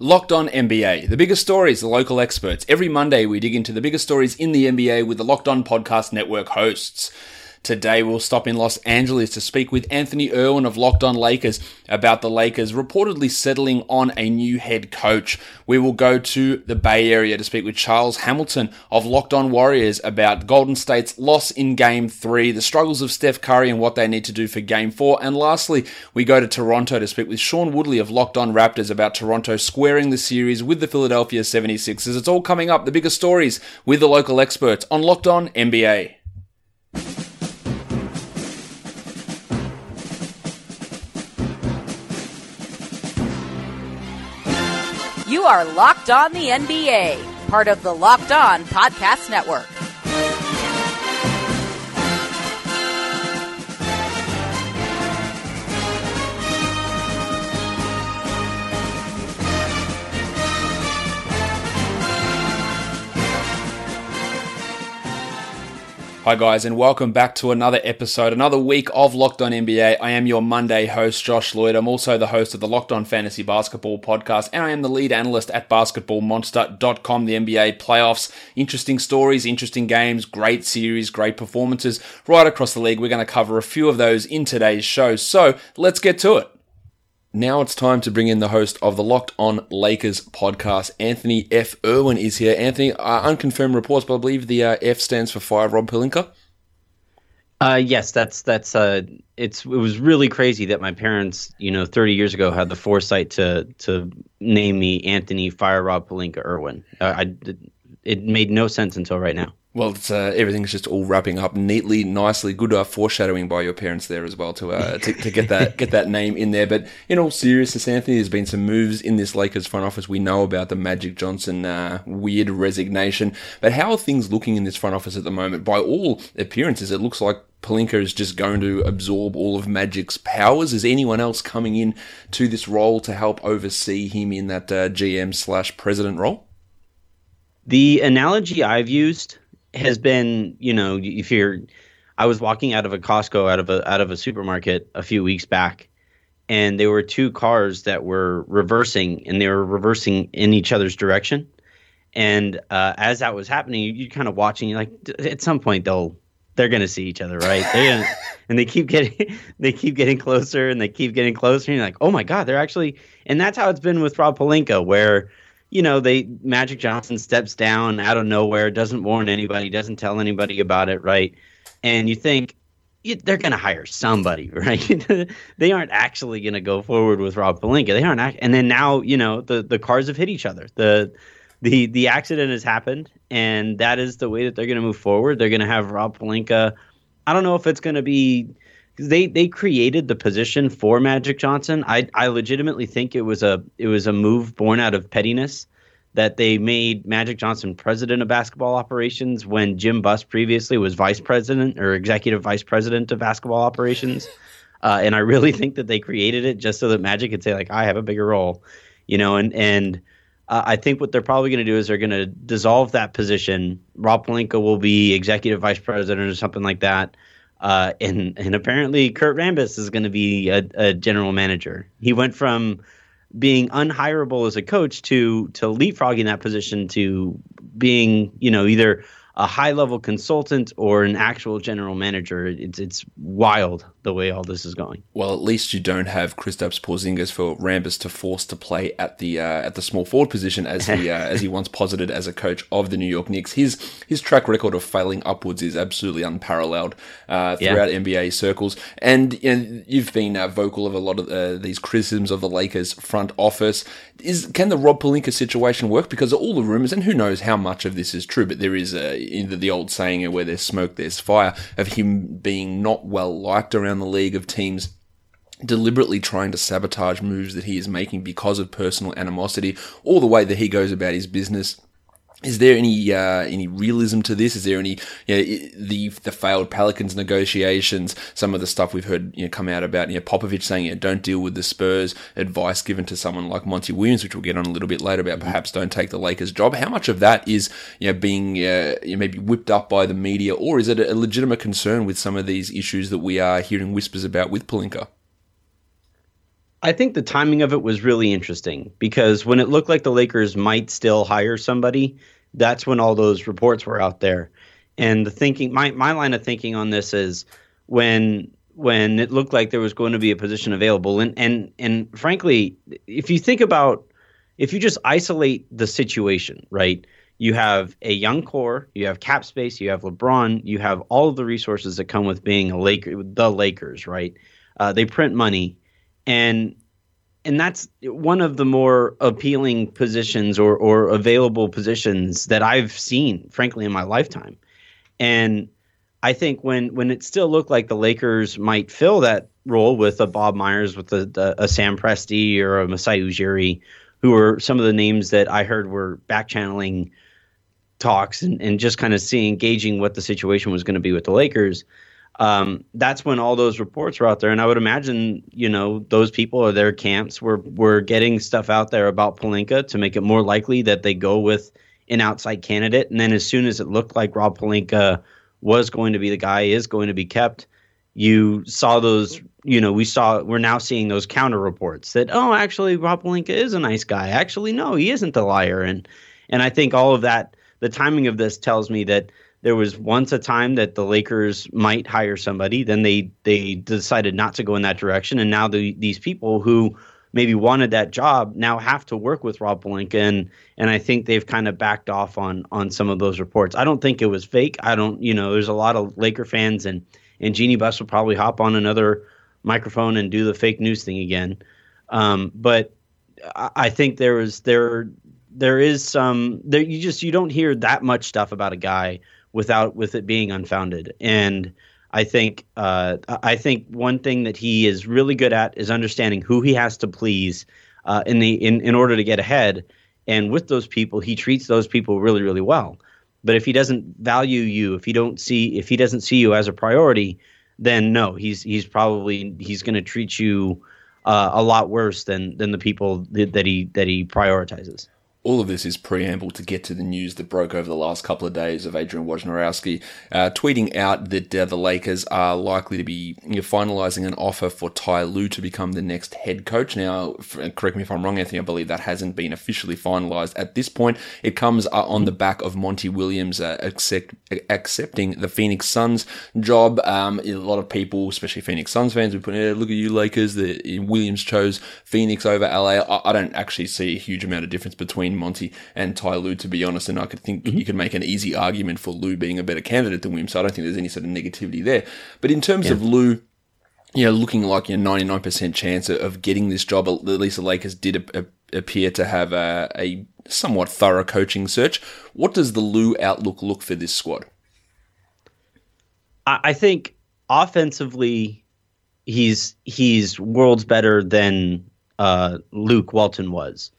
Locked on NBA, the biggest stories, the local experts. Every Monday, we dig into the biggest stories in the NBA with the Locked On Podcast Network hosts. Today, we'll stop in Los Angeles to speak with Anthony Irwin of Locked On Lakers about the Lakers reportedly settling on a new head coach. We will go to the Bay Area to speak with Charles Hamilton of Locked On Warriors about Golden State's loss in Game 3, the struggles of Steph Curry and what they need to do for Game 4. And lastly, we go to Toronto to speak with Sean Woodley of Locked On Raptors about Toronto squaring the series with the Philadelphia 76ers. It's all coming up, the biggest stories with the local experts on Locked On NBA. You are Locked On the NBA, part of the Locked On Podcast Network. Hi, guys, and welcome back to another episode, another week of Locked On NBA. I am your Monday host, Josh Lloyd. I'm also the host of the Locked On Fantasy Basketball podcast, and I am the lead analyst at basketballmonster.com, the NBA playoffs. Interesting stories, interesting games, great series, great performances right across the league. We're going to cover a few of those in today's show. So let's get to it. Now it's time to bring in the host of the Locked On Lakers podcast. Anthony F. Irwin is here. Anthony, uh, unconfirmed reports, but I believe the uh, F stands for fire Rob Pelinka. Uh, yes, that's that's uh, it's it was really crazy that my parents, you know, 30 years ago had the foresight to to name me Anthony Fire Rob Pelinka Irwin. Uh, I it made no sense until right now. Well, uh, everything's just all wrapping up neatly, nicely. Good uh, foreshadowing by your parents there as well to, uh, to, to get that get that name in there. But in all seriousness, Anthony, there's been some moves in this Lakers front office. We know about the Magic Johnson uh, weird resignation, but how are things looking in this front office at the moment? By all appearances, it looks like Pelinka is just going to absorb all of Magic's powers. Is anyone else coming in to this role to help oversee him in that uh, GM slash president role? The analogy I've used has been, you know, if you're, I was walking out of a Costco, out of a out of a supermarket a few weeks back, and there were two cars that were reversing, and they were reversing in each other's direction. And uh, as that was happening, you, you kind of watching, you're like, at some point they'll they're gonna see each other, right? And they keep getting they keep getting closer, and they keep getting closer, and you're like, oh my god, they're actually, and that's how it's been with Rob Pelinka, where you know, they Magic Johnson steps down out of nowhere, doesn't warn anybody, doesn't tell anybody about it, right? And you think they're going to hire somebody, right? they aren't actually going to go forward with Rob Pelinka. They aren't, act- and then now you know the the cars have hit each other. the the The accident has happened, and that is the way that they're going to move forward. They're going to have Rob Pelinka. I don't know if it's going to be they they created the position for Magic Johnson. I I legitimately think it was a it was a move born out of pettiness that they made Magic Johnson president of basketball operations when Jim Buss previously was vice president or executive vice president of basketball operations. Uh, and I really think that they created it just so that Magic could say like I have a bigger role, you know. And and uh, I think what they're probably going to do is they're going to dissolve that position. Rob Pelinka will be executive vice president or something like that. Uh, and and apparently Kurt Rambis is going to be a, a, general manager. He went from being unhireable as a coach to to leapfrogging that position to being you know either a high level consultant or an actual general manager. It's it's wild the way all this is going. Well, at least you don't have Kristaps Porzingis for Rambis to force to play at the uh, at the small forward position as he uh, as he once posited as a coach of the New York Knicks. His his track record of failing upwards is absolutely unparalleled uh, throughout yeah. NBA circles. And you know, you've been uh, vocal of a lot of uh, these criticisms of the Lakers front office. Is can the Rob Pelinka situation work? Because all the rumors, and who knows how much of this is true, but there is a the, the old saying where there's smoke, there's fire of him being not well liked around the league of teams deliberately trying to sabotage moves that he is making because of personal animosity, or the way that he goes about his business is there any uh, any realism to this? Is there any you know, the the failed Pelicans negotiations? Some of the stuff we've heard you know, come out about you know, Popovich saying you know, don't deal with the Spurs. Advice given to someone like Monty Williams, which we'll get on a little bit later about perhaps don't take the Lakers job. How much of that is you know being uh, you know, maybe whipped up by the media, or is it a legitimate concern with some of these issues that we are hearing whispers about with Pelinka? I think the timing of it was really interesting because when it looked like the Lakers might still hire somebody, that's when all those reports were out there. And the thinking, my my line of thinking on this is when when it looked like there was going to be a position available, and and and frankly, if you think about if you just isolate the situation, right? You have a young core, you have cap space, you have LeBron, you have all of the resources that come with being a Laker, the Lakers, right? Uh, they print money, and and that's one of the more appealing positions or or available positions that I've seen, frankly, in my lifetime. And I think when when it still looked like the Lakers might fill that role with a Bob Myers, with a, a, a Sam Presti or a Masai Ujiri, who were some of the names that I heard were back channeling talks and, and just kind of seeing gauging what the situation was going to be with the Lakers. Um, that's when all those reports were out there, and I would imagine you know those people or their camps were were getting stuff out there about Pelinka to make it more likely that they go with an outside candidate. And then as soon as it looked like Rob Pelinka was going to be the guy, is going to be kept, you saw those. You know, we saw we're now seeing those counter reports that oh, actually Rob Pelinka is a nice guy. Actually, no, he isn't a liar, and and I think all of that the timing of this tells me that there was once a time that the Lakers might hire somebody, then they they decided not to go in that direction, and now the, these people who maybe wanted that job now have to work with Rob Pelinka, and and I think they've kind of backed off on on some of those reports. I don't think it was fake. I don't, you know, there's a lot of Laker fans, and and Jeanie Buss will probably hop on another microphone and do the fake news thing again. Um, but I, I think there was there there is some there you just you don't hear that much stuff about a guy without with it being unfounded and I think uh, I think one thing that he is really good at is understanding who he has to please uh, in the in, in order to get ahead. And with those people, he treats those people really really well. But if he doesn't value you, if he don't see if he doesn't see you as a priority, then no, he's he's probably he's going to treat you uh, a lot worse than than the people that, that he that he prioritizes all of this is preamble to get to the news that broke over the last couple of days of Adrian Wojnarowski uh, tweeting out that uh, the Lakers are likely to be you know, finalising an offer for Ty Lue to become the next head coach. Now, correct me if I'm wrong, Anthony, I believe that hasn't been officially finalised at this point. It comes uh, on the back of Monty Williams uh, accept, accepting the Phoenix Suns job. Um, a lot of people, especially Phoenix Suns fans, would put, hey, look at you Lakers, the Williams chose Phoenix over LA. I, I don't actually see a huge amount of difference between between Monty and Ty Lue, to be honest. And I could think mm-hmm. you could make an easy argument for Lue being a better candidate than Williams. So I don't think there's any sort of negativity there. But in terms yeah. of Lue, you know, looking like a 99% chance of getting this job, at least the Lakers did a, a, appear to have a, a somewhat thorough coaching search. What does the Lue outlook look for this squad? I think offensively, he's he's worlds better than uh, Luke Walton was.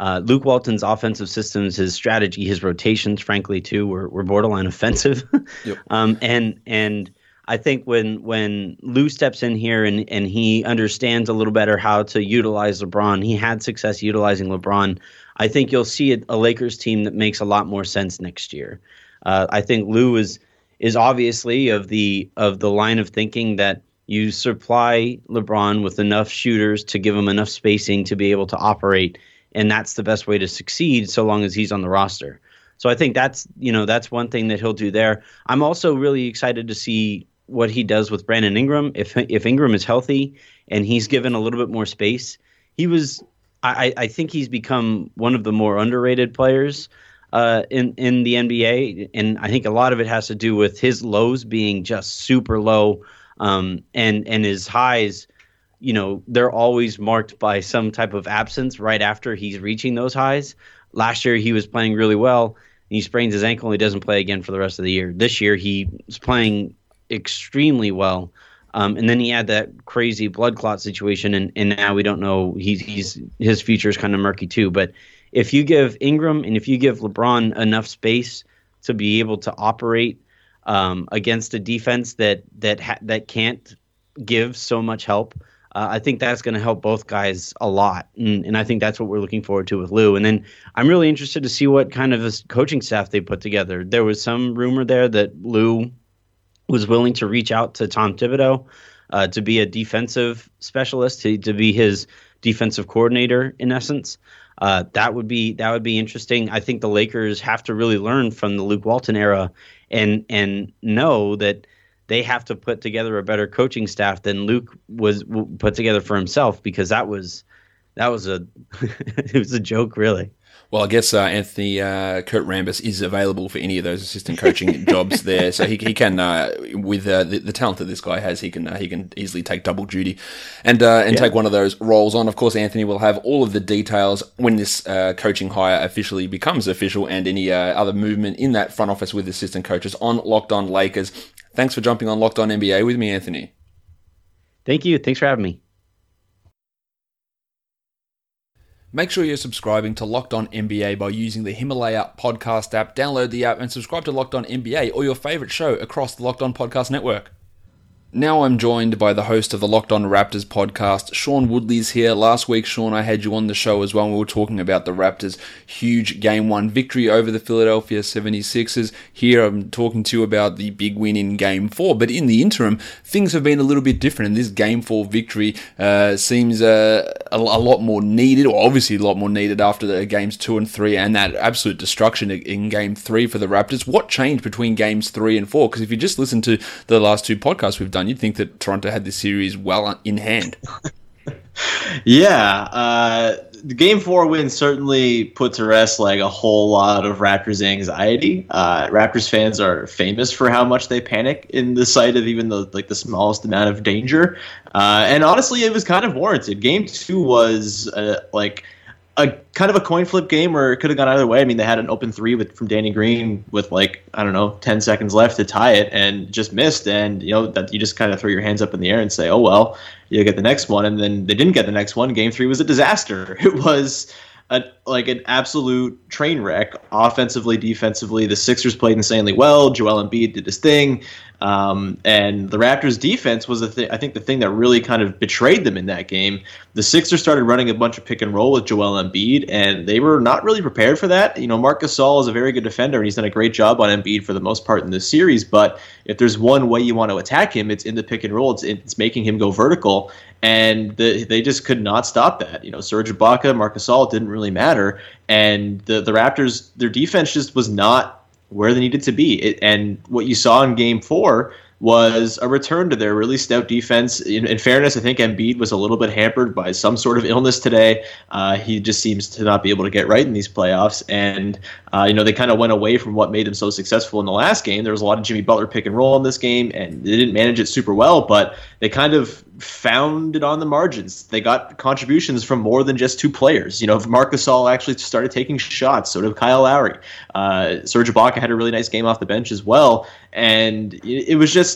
Uh, Luke Walton's offensive systems, his strategy, his rotations, frankly, too, were, were borderline offensive. yep. um, and and I think when when Lue steps in here and and he understands a little better how to utilize LeBron, he had success utilizing LeBron. I think you'll see a, a Lakers team that makes a lot more sense next year. Uh, I think Lue is is obviously of the of the line of thinking that you supply LeBron with enough shooters to give him enough spacing to be able to operate and that's the best way to succeed so long as he's on the roster. So I think that's you know that's one thing that he'll do there. I'm also really excited to see what he does with Brandon Ingram. If if Ingram is healthy and he's given a little bit more space, he was I, I think he's become one of the more underrated players uh, in in the NBA, and I think a lot of it has to do with his lows being just super low, um, and and his highs you know, they're always marked by some type of absence right after he's reaching those highs. Last year he was playing really well. he sprains his ankle and he doesn't play again for the rest of the year. This year he was playing extremely well. Um, and then he had that crazy blood clot situation, and, and now we don't know. He's, he's his future is kind of murky too. But if you give Ingram and if you give LeBron enough space to be able to operate um, against a defense that that ha- that can't give so much help, uh, I think that's going to help both guys a lot, and, and I think that's what we're looking forward to with Lue. And then I'm really interested to see what kind of a coaching staff they put together. There was some rumor there that Lue was willing to reach out to Tom Thibodeau uh, to be a defensive specialist, to, to be his defensive coordinator in essence. Uh, that would be that would be interesting. I think the Lakers have to really learn from the Luke Walton era and and know that they have to put together a better coaching staff than Luke was put together for himself because that was that was a it was a joke really. Well, I guess uh, Anthony uh, Kurt Rambis is available for any of those assistant coaching jobs there, so he, he can, uh, with uh, the, the, talent that this guy has, he can uh, he can easily take double duty, and uh, and yeah. take one of those roles on. Of course, Anthony will have all of the details when this coaching hire officially becomes official, and any other movement in that front office with assistant coaches on Locked On Lakers. Thanks for jumping on Locked On NBA with me, Anthony. Thank you. Thanks for having me. Make sure you're subscribing to Locked On NBA by using the Himalaya podcast app. Download the app and subscribe to Locked On NBA or your favorite show across the Locked On Podcast Network. Now I'm joined by the host of the Locked On Raptors podcast, Sean Woodley's here. Last week, Sean, I had you on the show as well. We were talking about the Raptors' huge game one victory over the Philadelphia 76ers. Here I'm talking to you about the big win in game four. But in the interim, things have been a little bit different, and this game four victory uh, seems uh, a, a, lot more needed, or obviously a lot more needed after the games two and three and that absolute destruction in game three for the Raptors. What changed between games three and four? Because if you just listen to the last two podcasts we've done, you'd think that Toronto had this series well in hand. yeah, uh, the game four win certainly put to rest like a whole lot of Raptors anxiety. Uh, Raptors fans are famous for how much they panic in the sight of even the like the smallest amount of danger, uh, and honestly, it was kind of warranted. Game two was uh, like a kind of a coin flip game where it could have gone either way. I mean, they had an open three with from Danny Green with like I don't know ten seconds left to tie it and just missed. And you know that you just kind of throw your hands up in the air and say, "Oh well, you'll get the next one." And then they didn't get the next one. Game three was a disaster. It was a, like an absolute train wreck offensively, defensively. The Sixers played insanely well. Joel Embiid did his thing. Um, and the Raptors' defense was, the th- I think, the thing that really kind of betrayed them in that game. The Sixers started running a bunch of pick and roll with Joel Embiid, and they were not really prepared for that. You know, Marc Gasol is a very good defender, and he's done a great job on Embiid for the most part in this series. But if there's one way you want to attack him, it's in the pick and roll. It's, it's making him go vertical, and the, they just could not stop that. You know, Serge Ibaka, Marc Gasol didn't really matter, and the the Raptors, their defense just was not where they needed to be. It, and what you saw in game four was a return to their really stout defense. In, in, fairness, I think Embiid was a little bit hampered by some sort of illness today. Uh, he just seems to not be able to get right in these playoffs. And, uh, you know, they kind of went away from what made them so successful in the last game. There was a lot of Jimmy Butler pick and roll in this game, and they didn't manage it super well, but they kind of found it on the margins. They got contributions from more than just two players. You know, Marc Gasol actually started taking shots, so did Kyle Lowry. Uh, Serge Ibaka had a really nice game off the bench as well. And it, it was just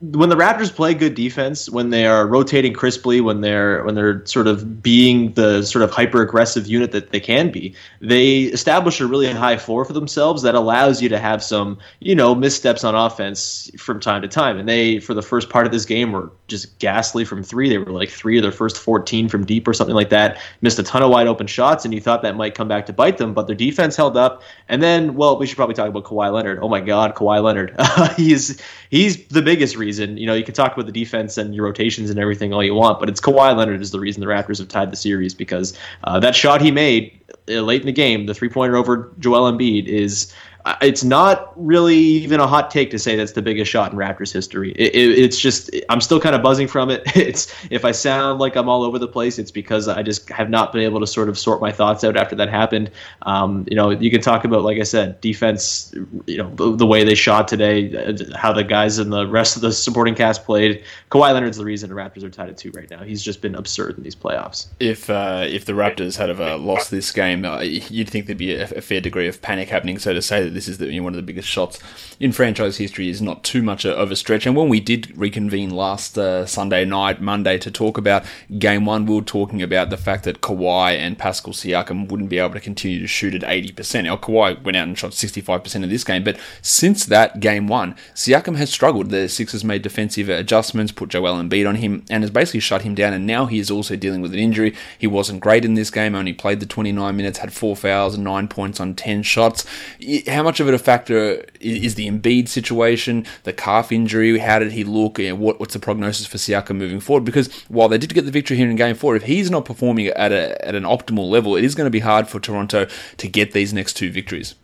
when the Raptors play good defense, when they are rotating crisply, when they're when they're sort of being the sort of hyper aggressive unit that they can be, they establish a really high floor for themselves that allows you to have some you know missteps on offense from time to time. And they for the first part of this game were just ghastly from three. They were like three of their first fourteen from deep or something like that. Missed a ton of wide open shots, and you thought that might come back to bite them, but their defense held up. And then, well, we should probably talk about Kawhi Leonard. Oh my God, Kawhi Leonard. he's he's the biggest reason reason. You know, you can talk about the defense and your rotations and everything all you want, but it's Kawhi Leonard is the reason the Raptors have tied the series because uh, that shot he made uh, late in the game, the three pointer over Joel Embiid, is it's not really even a hot take to say that's the biggest shot in Raptors history. It, it, it's just I'm still kind of buzzing from it. It's if I sound like I'm all over the place, it's because I just have not been able to sort of sort my thoughts out after that happened. Um, you know, you can talk about like I said, defense. You know, the, the, way they shot today, uh, how the guys and the rest of the supporting cast played. Kawhi Leonard's the reason the Raptors are tied at two right now. He's just been absurd in these playoffs. If uh, if the Raptors had have, uh, lost this game, uh, you'd think there'd be a, a fair degree of panic happening. So to say this is the, you know, one of the biggest shots in franchise history is not too much of a stretch. And when we did reconvene last uh, Sunday night, Monday, to talk about game one, we were talking about the fact that Kawhi and Pascal Siakam wouldn't be able to continue to shoot at 80%. Now, Kawhi went out and shot 65% of this game, but since that game one, Siakam has struggled. The Sixers made defensive adjustments, put Joel Embiid on him, and has basically shut him down. And now he is also dealing with an injury. He wasn't great in this game, only played the 29 minutes, had four fouls and nine points on 10 shots. How much of it a factor is the Embiid situation, the calf injury? How did he look? What, what's the prognosis for Siakam moving forward? Because while they did get the victory here in Game Four, if he's not performing at a, at an optimal level, it is going to be hard for Toronto to get these next two victories.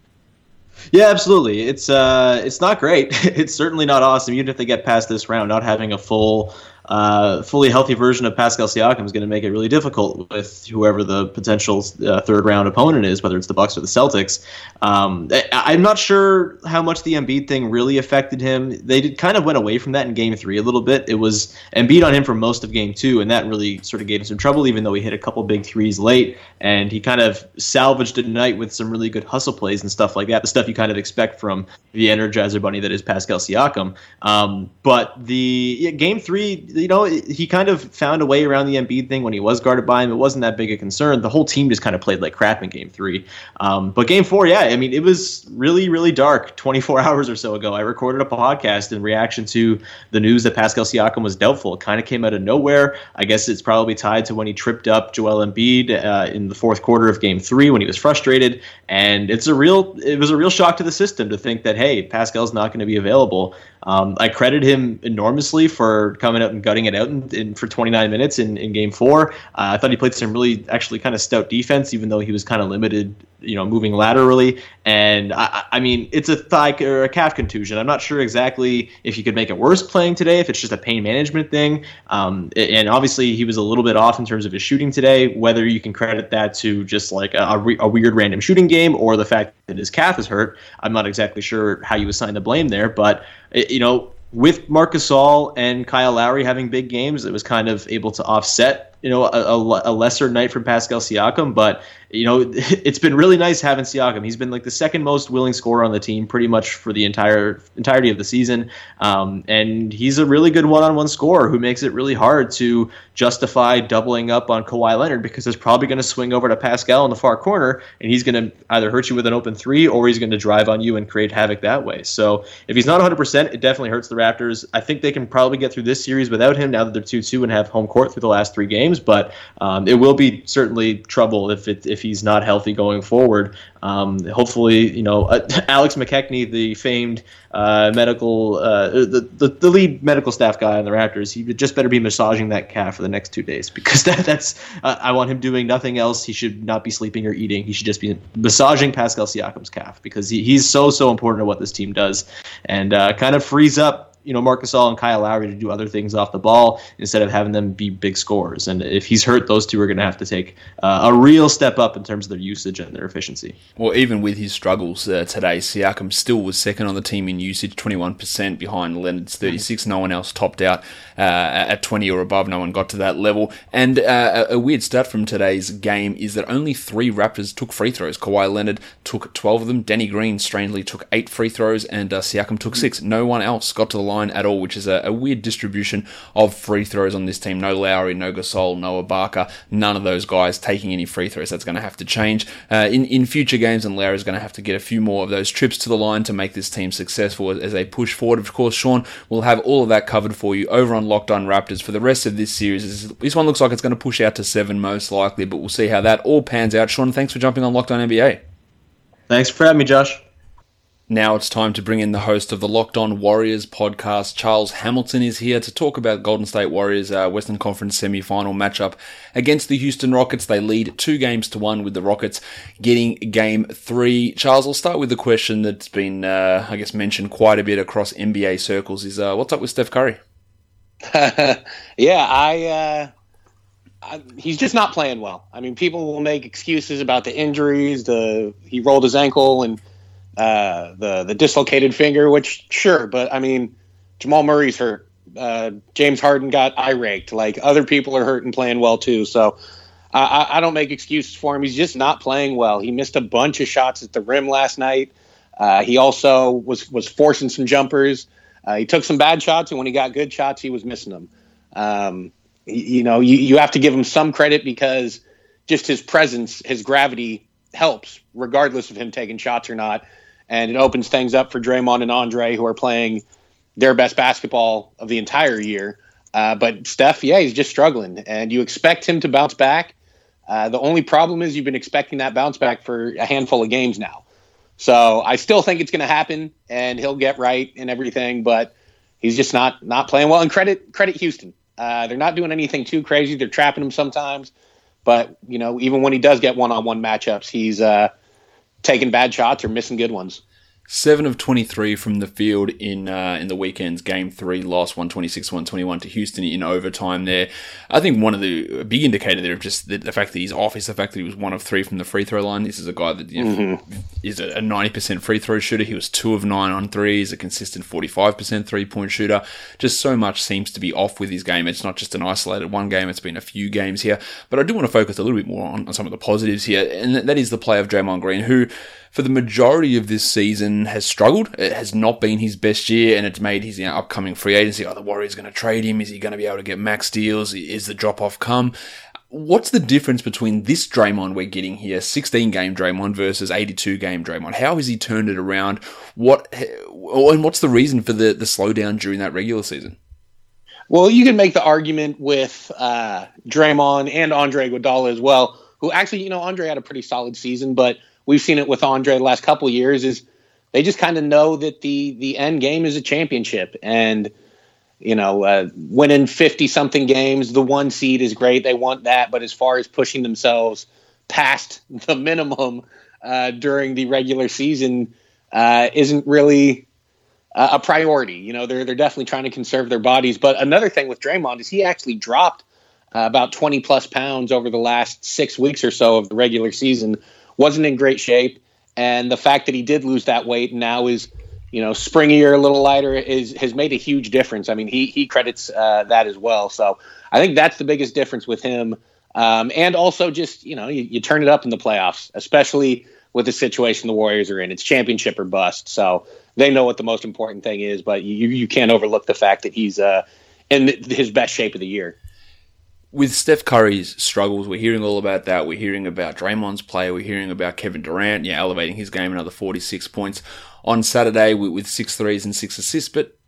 Yeah, absolutely. It's uh, it's not great. it's certainly not awesome. Even if they get past this round, not having a full uh, fully healthy version of Pascal Siakam is going to make it really difficult with whoever the potential uh, third round opponent is, whether it's the Bucks or the Celtics. Um, I, am not sure how much the Embiid thing really affected him. They did kind of went away from that in Game Three a little bit. It was Embiid on him for most of Game Two, and that really sort of gave him some trouble, even though he hit a couple big threes late, and he kind of salvaged it tonight with some really good hustle plays and stuff like that. The stuff you kind of expect from the Energizer Bunny that is Pascal Siakam. Um, but the yeah, Game Three you know, he kind of found a way around the Embiid thing when he was guarded by him. It wasn't that big a concern. The whole team just kind of played like crap in Game Three. Um, but Game Four, yeah, I mean, it was really, really dark. 24 hours or so ago, I recorded a podcast in reaction to the news that Pascal Siakam was doubtful. It kind of came out of nowhere. I guess it's probably tied to when he tripped up Joel Embiid uh, in the fourth quarter of Game Three when he was frustrated. And it's a real, it was a real shock to the system to think that hey, Pascal's not going to be available. Um, I credit him enormously for coming out and gutting it out in, in, for 29 minutes in, in game four. Uh, I thought he played some really actually kind of stout defense, even though he was kind of limited, you know, moving laterally. And I, I mean, it's a thigh or a calf contusion. I'm not sure exactly if you could make it worse playing today, if it's just a pain management thing. Um, and obviously, he was a little bit off in terms of his shooting today. Whether you can credit that to just like a, a, weird random shooting game or the fact that his calf is hurt, I'm not exactly sure how you assign the blame there. But you know, with Marc Gasol and Kyle Lowry having big games, it was kind of able to offset you know a, a, lesser night from Pascal Siakam, but you know it's been really nice having Siakam. He's been like the second most willing scorer on the team pretty much for the entire entirety of the season, um, and he's a really good one-on-one scorer who makes it really hard to justify doubling up on Kawhi Leonard because he's probably going to swing over to Pascal in the far corner, and he's going to either hurt you with an open three or he's going to drive on you and create havoc that way. So if he's not 100%, it definitely hurts the Raptors. I think they can probably get through this series without him now that they're 2-2 and have home court through the last three games games, but um, it will be certainly trouble if it, if he's not healthy going forward. Um, hopefully, you know, uh, Alex McKechnie, the famed uh, medical, uh, the, the, the lead medical staff guy on the Raptors, he just better be massaging that calf for the next two days because that, that's uh, I want him doing nothing else. He should not be sleeping or eating. He should just be massaging Pascal Siakam's calf because he, he's so so important to what this team does, and uh, kind of frees up you know Marc Gasol and Kyle Lowry to do other things off the ball instead of having them be big scorers. And if he's hurt, those two are going to have to take uh, a real step up in terms of their usage and their efficiency. Well, even with his struggles uh, today, Siakam still was second on the team in usage, 21% behind Leonard's 36. No one else topped out uh, at 20 or above. No one got to that level. And uh, a weird stat from today's game is that only three Raptors took free throws. Kawhi Leonard took 12 of them. Danny Green strangely took eight free throws, and uh, Siakam took six. No one else got to the line line at all, which is a, a, weird distribution of free throws on this team. No Lowry, no Gasol, no Ibaka, none of those guys taking any free throws. That's going to have to change uh, in in future games, and Lowry's going to have to get a few more of those trips to the line to make this team successful as they push forward. Of course, Sean will have all of that covered for you over on Locked On Raptors for the rest of this series. This one looks like it's going to push out to seven most likely, but we'll see how that all pans out. Sean, thanks for jumping on Locked On NBA. Thanks for having me, Josh. Now it's time to bring in the host of the Locked On Warriors podcast. Charles Hamilton is here to talk about Golden State Warriors' uh, Western Conference semi-final matchup against the Houston Rockets. They lead two games to one with the Rockets getting game three. Charles, I'll start with the question that's been, uh, I guess, mentioned quite a bit across NBA circles: is uh, what's up with Steph Curry? yeah, I, uh, I. He's just not playing well. I mean, people will make excuses about the injuries. The he rolled his ankle and uh, the the dislocated finger, which sure, but I mean, Jamal Murray's hurt. Uh, James Harden got eye raked. Like other people are hurt and playing well too. So I, I, don't make excuses for him. He's just not playing well. He missed a bunch of shots at the rim last night. Uh, he also was was forcing some jumpers. Uh, he took some bad shots, and when he got good shots, he was missing them. Um, you, you know, you, you have to give him some credit because just his presence, his gravity helps, regardless of him taking shots or not and it opens things up for Draymond and Andre, who are playing their best basketball of the entire year. Uh, but Steph, yeah, he's just struggling, and you expect him to bounce back. Uh, the only problem is you've been expecting that bounce back for a handful of games now. So I still think it's going to happen, and he'll get right and everything, but he's just not not playing well. And credit credit Houston. Uh, they're not doing anything too crazy. They're trapping him sometimes, but you know, even when he does get one on one matchups, he's uh, taking bad shots or missing good ones. Seven of 23 from the field in uh, in the weekend's game three loss, 126 121 to Houston in overtime there. I think one of the big indicator there of just the, the, fact that he's off is the fact that he was one of three from the free throw line. This is a guy that you know, mm-hmm. is a 90% free throw shooter. He was two of nine on three. He's a consistent 45% three point shooter. Just so much seems to be off with his game. It's not just an isolated one game, it's been a few games here. But I do want to focus a little bit more on, on some of the positives here, and that is the play of Draymond Green, who for the majority of this season has struggled. It has not been his best year, and it's made his you know, upcoming free agency. Are oh, the Warriors going to trade him? Is he going to be able to get max deals? Is the drop off come? What's the difference between this Draymond we're getting here, 16 game Draymond versus 82 game Draymond? How has he turned it around? What and what's the reason for the, the slowdown during that regular season? Well, you can make the argument with uh, Draymond and Andre Iguodala as well, who actually, you know, Andre had a pretty solid season, but we've seen it with Andre the last couple of years is they just kind of know that the the end game is a championship. And you know uh, winning 50 something games the one seed is great they want that. But as far as pushing themselves past the minimum uh, during the regular season uh, isn't really a priority. You know they're they're definitely trying to conserve their bodies. But another thing with Draymond is he actually dropped uh, about 20 plus pounds over the last 6 weeks or so of the regular season wasn't in great shape, and the fact that he did lose that weight and now is you know springier, a little lighter is has made a huge difference. I mean, he he credits uh, that as well. So I think that's the biggest difference with him. Um, and also just you know you, you turn it up in the playoffs, especially with the situation the Warriors are in. It's championship or bust. So they know what the most important thing is, but you you can't overlook the fact that he's uh, in his best shape of the year with Steph Curry's struggles, we're hearing all about that. We're hearing about Draymond's play. We're hearing about Kevin Durant, yeah, elevating his game another 46 points on Saturday with, with six threes and six assists. But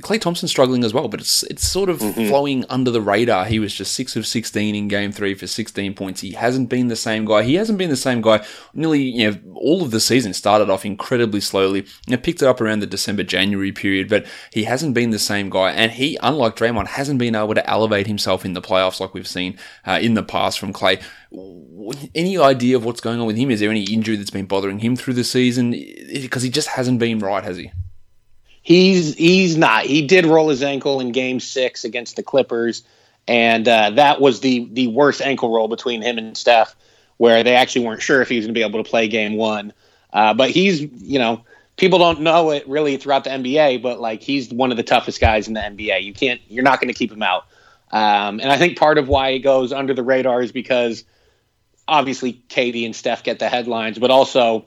Klay Thompson struggling as well, but it's it's sort of mm-hmm. flowing under the radar. He was just six of sixteen in game three for sixteen points. He hasn't been the same guy. He hasn't been the same guy. Nearly you know all of the season started off incredibly slowly. Know, picked it up around the December January period, but he hasn't been the same guy. And he, unlike Draymond, hasn't been able to elevate himself in the playoffs like we've seen uh, in the past from Klay. Any idea of what's going on with him? Is there any injury that's been bothering him through the season? Because he just hasn't been right, has he? He's he's not. He did roll his ankle in Game Six against the Clippers, and uh, that was the the worst ankle roll between him and Steph, where they actually weren't sure if he was going to be able to play Game One. Uh, but he's you know people don't know it really throughout the NBA, but like he's one of the toughest guys in the NBA. You can't you're not going to keep him out. Um, and I think part of why he goes under the radar is because obviously KD and Steph get the headlines, but also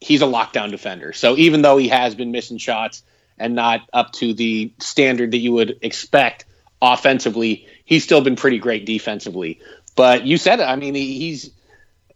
he's a lockdown defender. So even though he has been missing shots and not up to the standard that you would expect offensively. He's still been pretty great defensively. But you said it. I mean, he's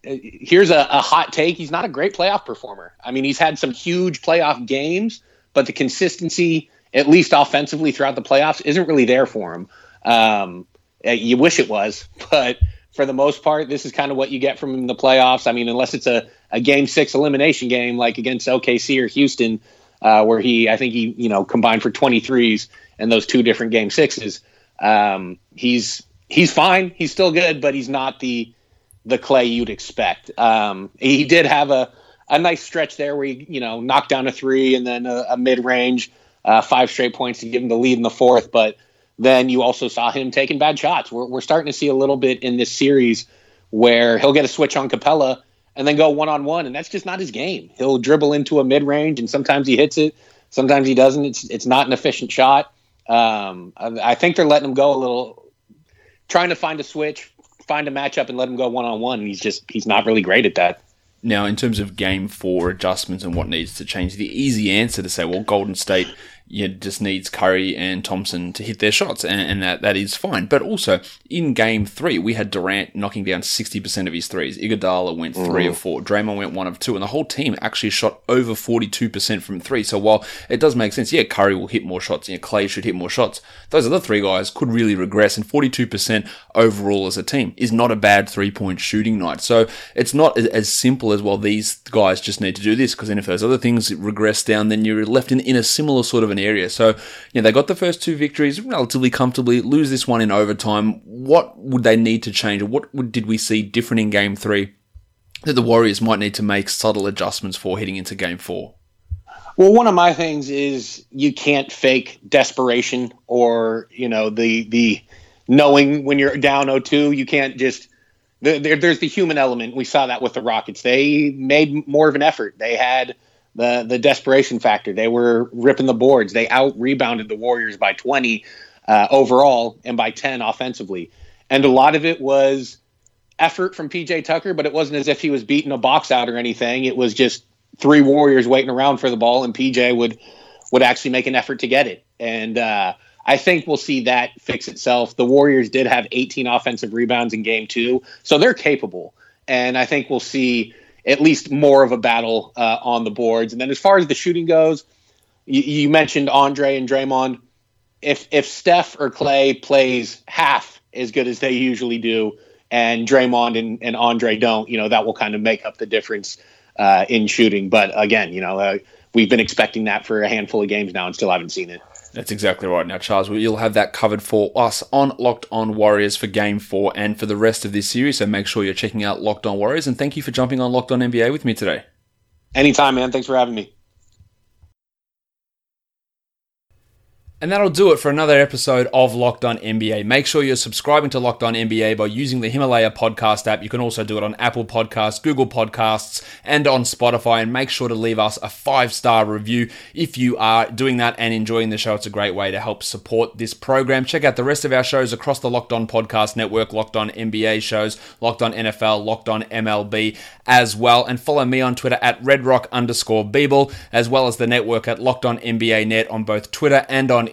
here's a, a, hot take. He's not a great playoff performer. I mean, he's had some huge playoff games, but the consistency, at least offensively throughout the playoffs, isn't really there for him. Um, eh, you wish it was, but for the most part, this is kind of what you get from the playoffs. I mean, unless it's a, a game six elimination game like against OKC or Houston, uh, where he, I think he, you know, combined for 23s and those two different game sixes. Um, he's he's fine. He's still good, but he's not the the Klay you'd expect. Um, he did have a a nice stretch there where he, you know, knocked down a three and then a, a mid range, uh, five straight points to give him the lead in the fourth. But then you also saw him taking bad shots. We're, we're starting to see a little bit in this series where he'll get a switch on Capela and then go one on one, and that's just not his game. He'll dribble into a mid range, and sometimes he hits it, sometimes he doesn't. It's it's not an efficient shot. Um, I, I, think they're letting him go a little, trying to find a switch, find a matchup, and let him go one on one. He's just he's not really great at that. Now, in terms of game four adjustments and what needs to change, the easy answer to say, well, Golden State you just needs Curry and Thompson to hit their shots, and, and, that, that is fine. But also, in game three, we had Durant knocking down 60% of his threes. Iguodala went three mm. of four. Draymond went one of two. And the whole team actually shot over 42% from three. So while it does make sense, yeah, Curry will hit more shots, and yeah, Klay should hit more shots, those other three guys could really regress. And 42% overall as a team is not a bad three point shooting night. So it's not as simple as, well, these guys just need to do this, because then if those other things regress down, then you're left in, in a similar sort of an area. So, yeah, they got the first two victories relatively comfortably, lose this one in overtime. What would they need to change, what would, did we see different in game three that the Warriors might need to make subtle adjustments for heading into game four? Well, one of my things is you can't fake desperation or, you know, the, the, knowing when you're down 0-2, you can't just there, there's the human element. We saw that with the Rockets. They made more of an effort. They had the the desperation factor. They were ripping the boards. They out rebounded the Warriors by 20 uh, overall and by 10 offensively. And a lot of it was effort from PJ Tucker, but it wasn't as if he was beating a box out or anything. It was just three Warriors waiting around for the ball, and PJ would would actually make an effort to get it. And uh, I think we'll see that fix itself. The Warriors did have 18 offensive rebounds in game two, so they're capable. And I think we'll see at least more of a battle uh, on the boards. And then as far as the shooting goes, you, you, mentioned Andre and Draymond. If if Steph or Klay plays half as good as they usually do, and Draymond and, and Andre don't, you know that will kind of make up the difference uh, in shooting. But again, you know uh, we've been expecting that for a handful of games now and still haven't seen it. That's exactly right. Now, Charles, you'll have that covered for us on Locked On Warriors for Game 4 and for the rest of this series. So make sure you're checking out Locked On Warriors. And thank you for jumping on Locked On NBA with me today. Anytime, man. Thanks for having me. And that'll do it for another episode of Locked On NBA. Make sure you're subscribing to Locked On NBA by using the Himalaya podcast app. You can also do it on Apple Podcasts, Google Podcasts, and on Spotify. And make sure to leave us a five star review if you are doing that and enjoying the show. It's a great way to help support this program. Check out the rest of our shows across the Locked On Podcast Network, Locked On NBA shows, Locked On NFL, Locked On MLB as well. And follow me on Twitter at redrock underscore bball, as well as the network at Locked On NBA Net on both Twitter and on